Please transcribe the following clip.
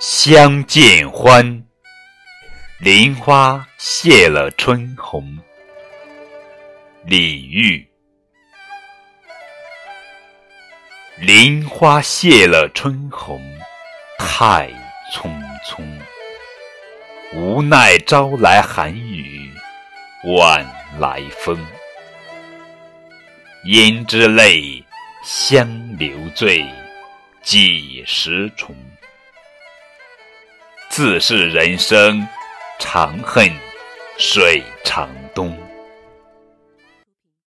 相见欢，林花谢了春红。李煜。林花谢了春红，太匆匆。无奈朝来寒雨，晚来风。胭脂泪，香留醉，几时重？自是人生长恨水长东。